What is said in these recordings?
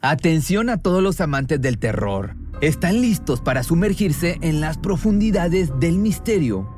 Atención a todos los amantes del terror. ¿Están listos para sumergirse en las profundidades del misterio?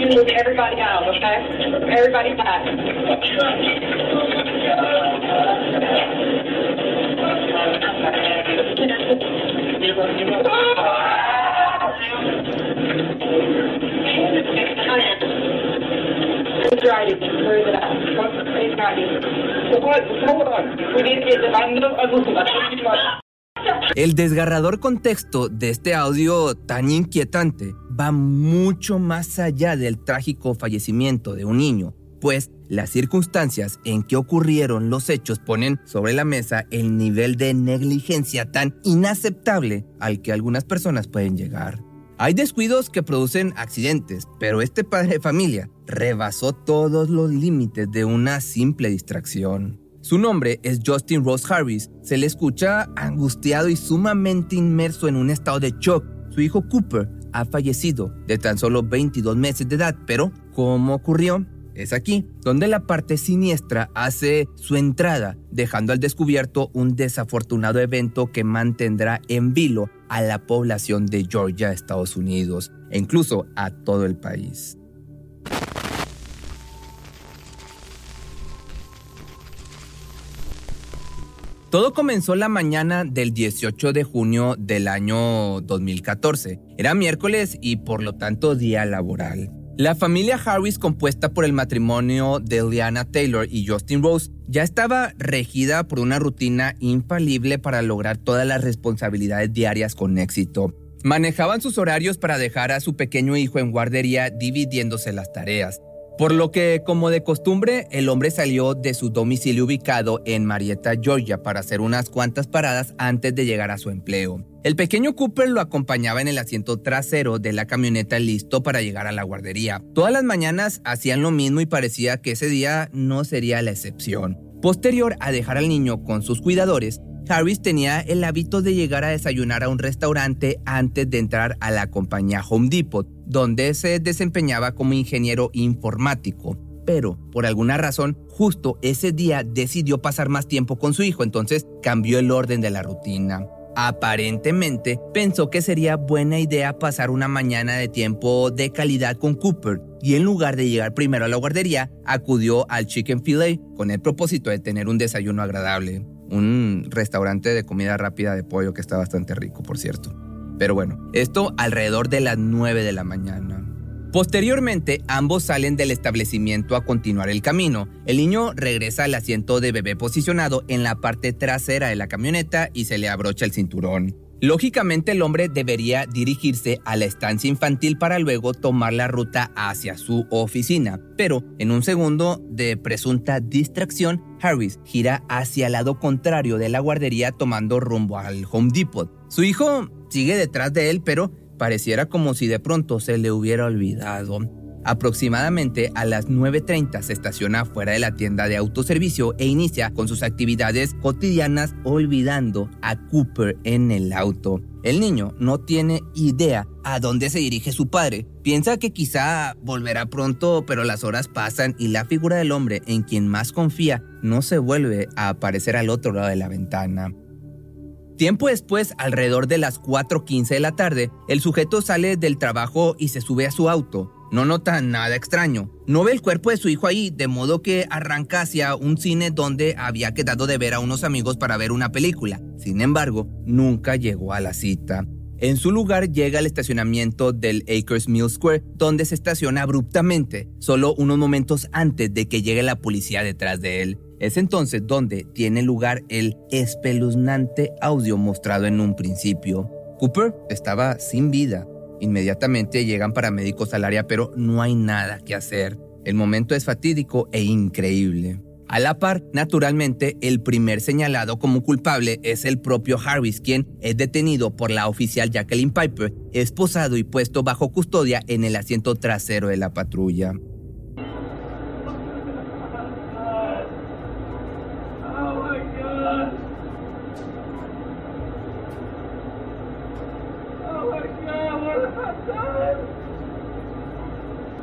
You move everybody out, okay? Everybody back. Driving? Where is it at? Driving? What? Hold on. We need to get the band up. El desgarrador contexto de este audio tan inquietante va mucho más allá del trágico fallecimiento de un niño, pues las circunstancias en que ocurrieron los hechos ponen sobre la mesa el nivel de negligencia tan inaceptable al que algunas personas pueden llegar. Hay descuidos que producen accidentes, pero este padre de familia rebasó todos los límites de una simple distracción. Su nombre es Justin Rose Harris. Se le escucha angustiado y sumamente inmerso en un estado de shock. Su hijo Cooper ha fallecido de tan solo 22 meses de edad, pero ¿cómo ocurrió? Es aquí donde la parte siniestra hace su entrada, dejando al descubierto un desafortunado evento que mantendrá en vilo a la población de Georgia, Estados Unidos, e incluso a todo el país. Todo comenzó la mañana del 18 de junio del año 2014. Era miércoles y por lo tanto día laboral. La familia Harris, compuesta por el matrimonio de Liana Taylor y Justin Rose, ya estaba regida por una rutina infalible para lograr todas las responsabilidades diarias con éxito. Manejaban sus horarios para dejar a su pequeño hijo en guardería dividiéndose las tareas. Por lo que, como de costumbre, el hombre salió de su domicilio ubicado en Marietta, Georgia, para hacer unas cuantas paradas antes de llegar a su empleo. El pequeño Cooper lo acompañaba en el asiento trasero de la camioneta listo para llegar a la guardería. Todas las mañanas hacían lo mismo y parecía que ese día no sería la excepción. Posterior a dejar al niño con sus cuidadores, Harris tenía el hábito de llegar a desayunar a un restaurante antes de entrar a la compañía Home Depot, donde se desempeñaba como ingeniero informático. Pero, por alguna razón, justo ese día decidió pasar más tiempo con su hijo, entonces cambió el orden de la rutina. Aparentemente, pensó que sería buena idea pasar una mañana de tiempo de calidad con Cooper y en lugar de llegar primero a la guardería, acudió al Chicken Filet con el propósito de tener un desayuno agradable un restaurante de comida rápida de pollo que está bastante rico, por cierto. Pero bueno, esto alrededor de las 9 de la mañana. Posteriormente, ambos salen del establecimiento a continuar el camino. El niño regresa al asiento de bebé posicionado en la parte trasera de la camioneta y se le abrocha el cinturón. Lógicamente el hombre debería dirigirse a la estancia infantil para luego tomar la ruta hacia su oficina, pero en un segundo de presunta distracción, Harris gira hacia el lado contrario de la guardería tomando rumbo al Home Depot. Su hijo sigue detrás de él, pero pareciera como si de pronto se le hubiera olvidado. Aproximadamente a las 9.30 se estaciona fuera de la tienda de autoservicio e inicia con sus actividades cotidianas olvidando a Cooper en el auto. El niño no tiene idea a dónde se dirige su padre. Piensa que quizá volverá pronto, pero las horas pasan y la figura del hombre en quien más confía no se vuelve a aparecer al otro lado de la ventana. Tiempo después, alrededor de las 4.15 de la tarde, el sujeto sale del trabajo y se sube a su auto. No nota nada extraño. No ve el cuerpo de su hijo ahí, de modo que arranca hacia un cine donde había quedado de ver a unos amigos para ver una película. Sin embargo, nunca llegó a la cita. En su lugar llega al estacionamiento del Acres Mill Square, donde se estaciona abruptamente, solo unos momentos antes de que llegue la policía detrás de él. Es entonces donde tiene lugar el espeluznante audio mostrado en un principio. Cooper estaba sin vida, Inmediatamente llegan paramédicos al área, pero no hay nada que hacer. El momento es fatídico e increíble. A la par, naturalmente, el primer señalado como culpable es el propio Harris, quien es detenido por la oficial Jacqueline Piper, esposado y puesto bajo custodia en el asiento trasero de la patrulla.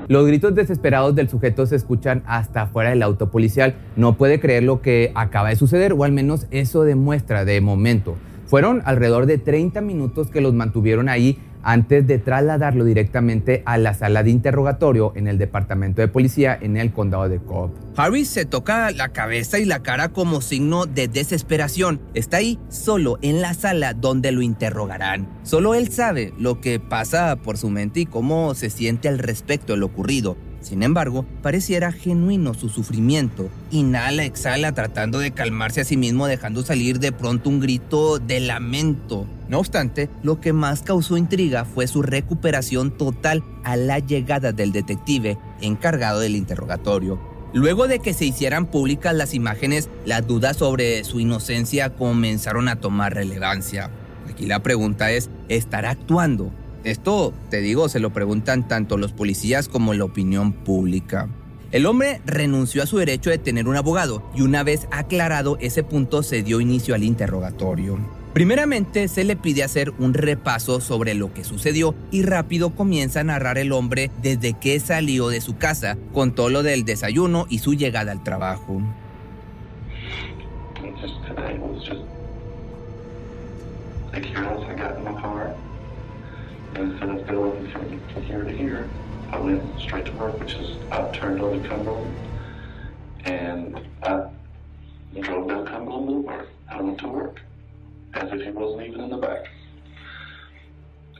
Los gritos desesperados del sujeto se escuchan hasta afuera del auto policial. No puede creer lo que acaba de suceder, o al menos eso demuestra de momento. Fueron alrededor de 30 minutos que los mantuvieron ahí antes de trasladarlo directamente a la sala de interrogatorio en el departamento de policía en el condado de Cobb. Harry se toca la cabeza y la cara como signo de desesperación. Está ahí solo en la sala donde lo interrogarán. Solo él sabe lo que pasa por su mente y cómo se siente al respecto de lo ocurrido. Sin embargo, pareciera genuino su sufrimiento. Inhala, exhala tratando de calmarse a sí mismo dejando salir de pronto un grito de lamento. No obstante, lo que más causó intriga fue su recuperación total a la llegada del detective encargado del interrogatorio. Luego de que se hicieran públicas las imágenes, las dudas sobre su inocencia comenzaron a tomar relevancia. Aquí la pregunta es, ¿estará actuando? Esto, te digo, se lo preguntan tanto los policías como la opinión pública. El hombre renunció a su derecho de tener un abogado y una vez aclarado ese punto se dio inicio al interrogatorio. Primeramente se le pide hacer un repaso sobre lo que sucedió y rápido comienza a narrar el hombre desde que salió de su casa, con todo lo del desayuno y su llegada al trabajo. Instead of going from here to here, I went straight to work, which is I turned on the Cumberland, and I drove down Cumberland Boulevard. I went to work as if he wasn't even in the back.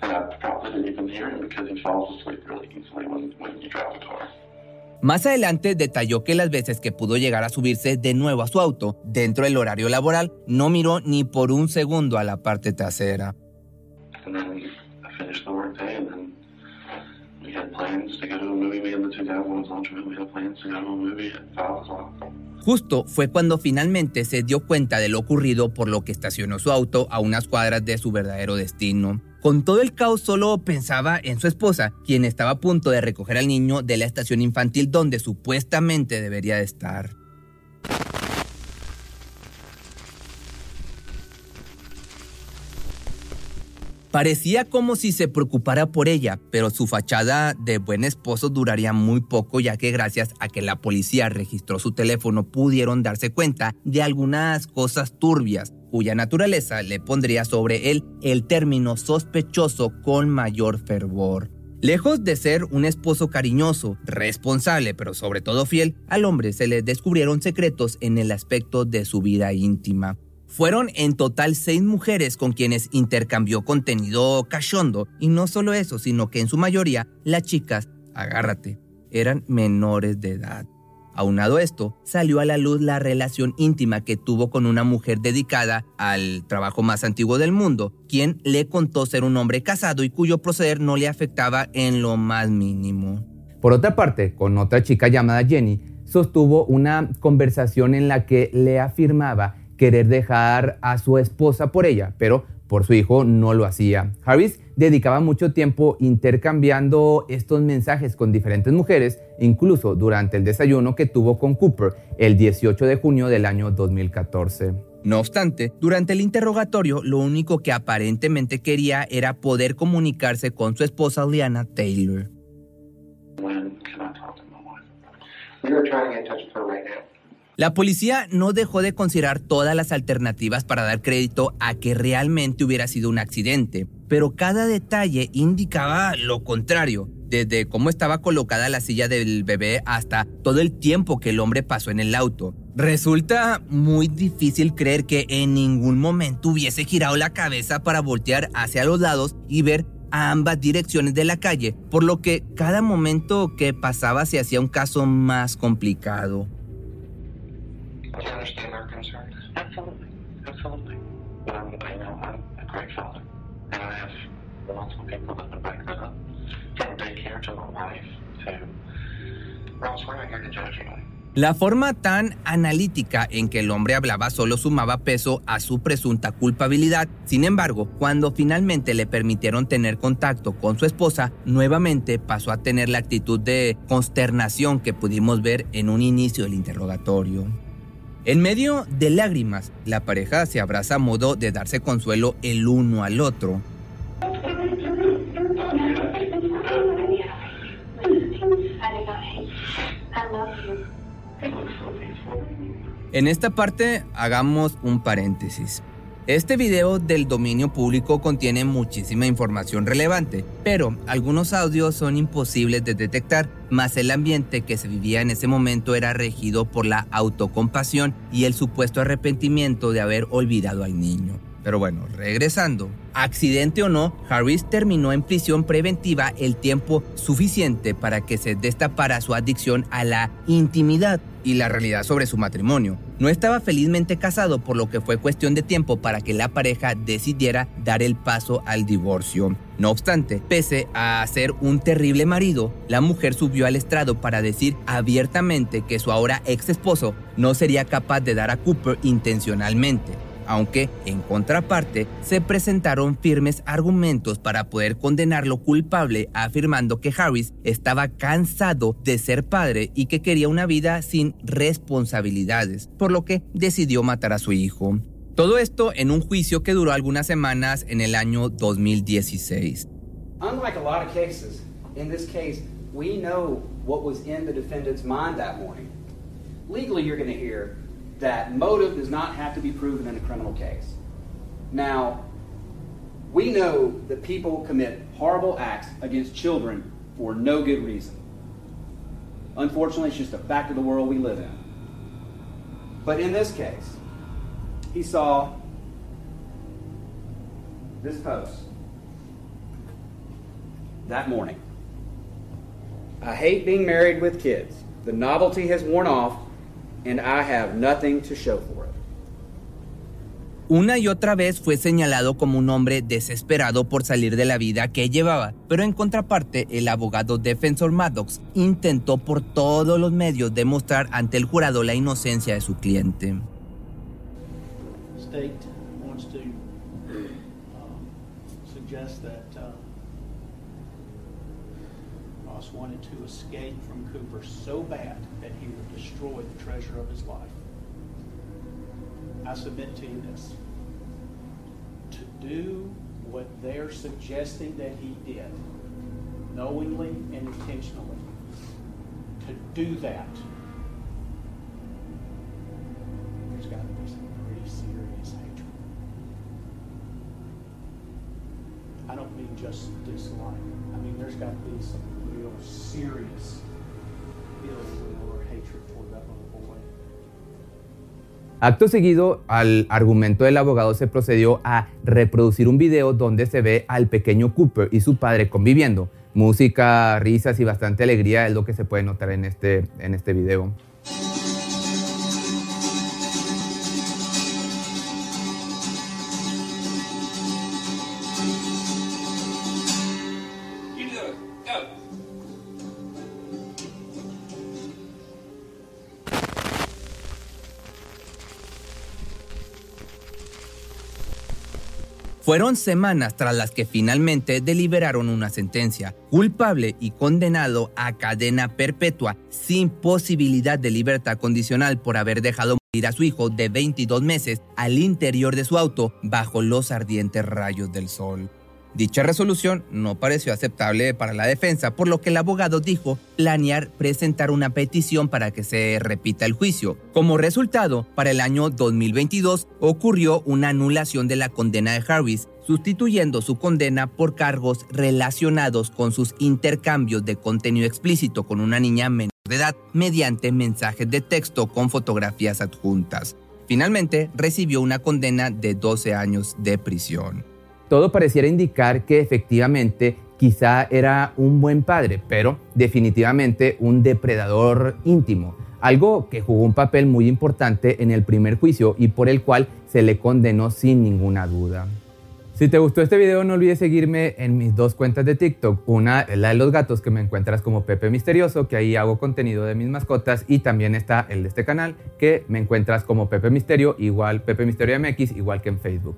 And I probably didn't even hear him because he falls asleep really easily when, when you drive a car. Más adelante detalló que las veces que pudo llegar a subirse de nuevo a su auto dentro del horario laboral, no miró ni por un segundo a la parte trasera. Justo fue cuando finalmente se dio cuenta de lo ocurrido por lo que estacionó su auto a unas cuadras de su verdadero destino. Con todo el caos solo pensaba en su esposa, quien estaba a punto de recoger al niño de la estación infantil donde supuestamente debería de estar. Parecía como si se preocupara por ella, pero su fachada de buen esposo duraría muy poco ya que gracias a que la policía registró su teléfono pudieron darse cuenta de algunas cosas turbias cuya naturaleza le pondría sobre él el término sospechoso con mayor fervor. Lejos de ser un esposo cariñoso, responsable, pero sobre todo fiel, al hombre se le descubrieron secretos en el aspecto de su vida íntima. Fueron en total seis mujeres con quienes intercambió contenido cachondo, y no solo eso, sino que en su mayoría las chicas, agárrate, eran menores de edad. Aunado esto, salió a la luz la relación íntima que tuvo con una mujer dedicada al trabajo más antiguo del mundo, quien le contó ser un hombre casado y cuyo proceder no le afectaba en lo más mínimo. Por otra parte, con otra chica llamada Jenny, sostuvo una conversación en la que le afirmaba querer dejar a su esposa por ella, pero por su hijo no lo hacía. Harris dedicaba mucho tiempo intercambiando estos mensajes con diferentes mujeres, incluso durante el desayuno que tuvo con Cooper el 18 de junio del año 2014. No obstante, durante el interrogatorio lo único que aparentemente quería era poder comunicarse con su esposa Liana Taylor. La policía no dejó de considerar todas las alternativas para dar crédito a que realmente hubiera sido un accidente, pero cada detalle indicaba lo contrario, desde cómo estaba colocada la silla del bebé hasta todo el tiempo que el hombre pasó en el auto. Resulta muy difícil creer que en ningún momento hubiese girado la cabeza para voltear hacia los lados y ver a ambas direcciones de la calle, por lo que cada momento que pasaba se hacía un caso más complicado. You understand our concerns? Absolutely. Absolutely. I'm, I know I'm a great father. And I have multiple people that would back that up. From daycare to my wife to... Ross, we're not here to judge you. La forma tan analítica en que el hombre hablaba solo sumaba peso a su presunta culpabilidad. Sin embargo, cuando finalmente le permitieron tener contacto con su esposa, nuevamente pasó a tener la actitud de consternación que pudimos ver en un inicio del interrogatorio. En medio de lágrimas, la pareja se abraza a modo de darse consuelo el uno al otro. En esta parte hagamos un paréntesis. Este video del dominio público contiene muchísima información relevante, pero algunos audios son imposibles de detectar, más el ambiente que se vivía en ese momento era regido por la autocompasión y el supuesto arrepentimiento de haber olvidado al niño. Pero bueno, regresando. Accidente o no, Harris terminó en prisión preventiva el tiempo suficiente para que se destapara su adicción a la intimidad y la realidad sobre su matrimonio. No estaba felizmente casado, por lo que fue cuestión de tiempo para que la pareja decidiera dar el paso al divorcio. No obstante, pese a ser un terrible marido, la mujer subió al estrado para decir abiertamente que su ahora ex esposo no sería capaz de dar a Cooper intencionalmente aunque en contraparte se presentaron firmes argumentos para poder condenarlo culpable afirmando que Harris estaba cansado de ser padre y que quería una vida sin responsabilidades, por lo que decidió matar a su hijo. Todo esto en un juicio que duró algunas semanas en el año 2016. Unlike a lot of cases, in this case, we know what was in the defendant's mind that morning. Legally, you're going to hear that motive does not have to be proven in a criminal case. Now, we know that people commit horrible acts against children for no good reason. Unfortunately, it's just a fact of the world we live in. But in this case, he saw this post that morning. I hate being married with kids. The novelty has worn off, and I have nothing to show for it. Una y otra vez fue señalado como un hombre desesperado por salir de la vida que llevaba, pero en contraparte el abogado defensor Maddox intentó por todos los medios demostrar ante el jurado la inocencia de su cliente. state wanted to escape from Cooper so bad that he would destroy the treasure of his life. I submit to you this. To do what they're suggesting that he did, knowingly and intentionally, to do that, there's got to be some pretty serious hatred. I don't mean just dislike. I mean, there's got to be some serious. Acto seguido, al argumento del abogado se procedió a reproducir un video donde se ve al pequeño Cooper y su padre conviviendo. Música, risas y bastante alegría es lo que se puede notar en este, en este video. Fueron semanas tras las que finalmente deliberaron una sentencia, culpable y condenado a cadena perpetua sin posibilidad de libertad condicional por haber dejado morir a su hijo de 22 meses al interior de su auto bajo los ardientes rayos del sol. Dicha resolución no pareció aceptable para la defensa, por lo que el abogado dijo planear presentar una petición para que se repita el juicio. Como resultado, para el año 2022 ocurrió una anulación de la condena de Harris, sustituyendo su condena por cargos relacionados con sus intercambios de contenido explícito con una niña menor de edad mediante mensajes de texto con fotografías adjuntas. Finalmente, recibió una condena de 12 años de prisión todo pareciera indicar que efectivamente quizá era un buen padre, pero definitivamente un depredador íntimo, algo que jugó un papel muy importante en el primer juicio y por el cual se le condenó sin ninguna duda. Si te gustó este video no olvides seguirme en mis dos cuentas de TikTok, una es la de los gatos que me encuentras como Pepe Misterioso, que ahí hago contenido de mis mascotas y también está el de este canal que me encuentras como Pepe Misterio, igual Pepe Misterio MX, igual que en Facebook.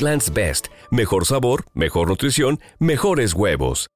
Eggland's Best. Mejor sabor, mejor nutrición, mejores huevos.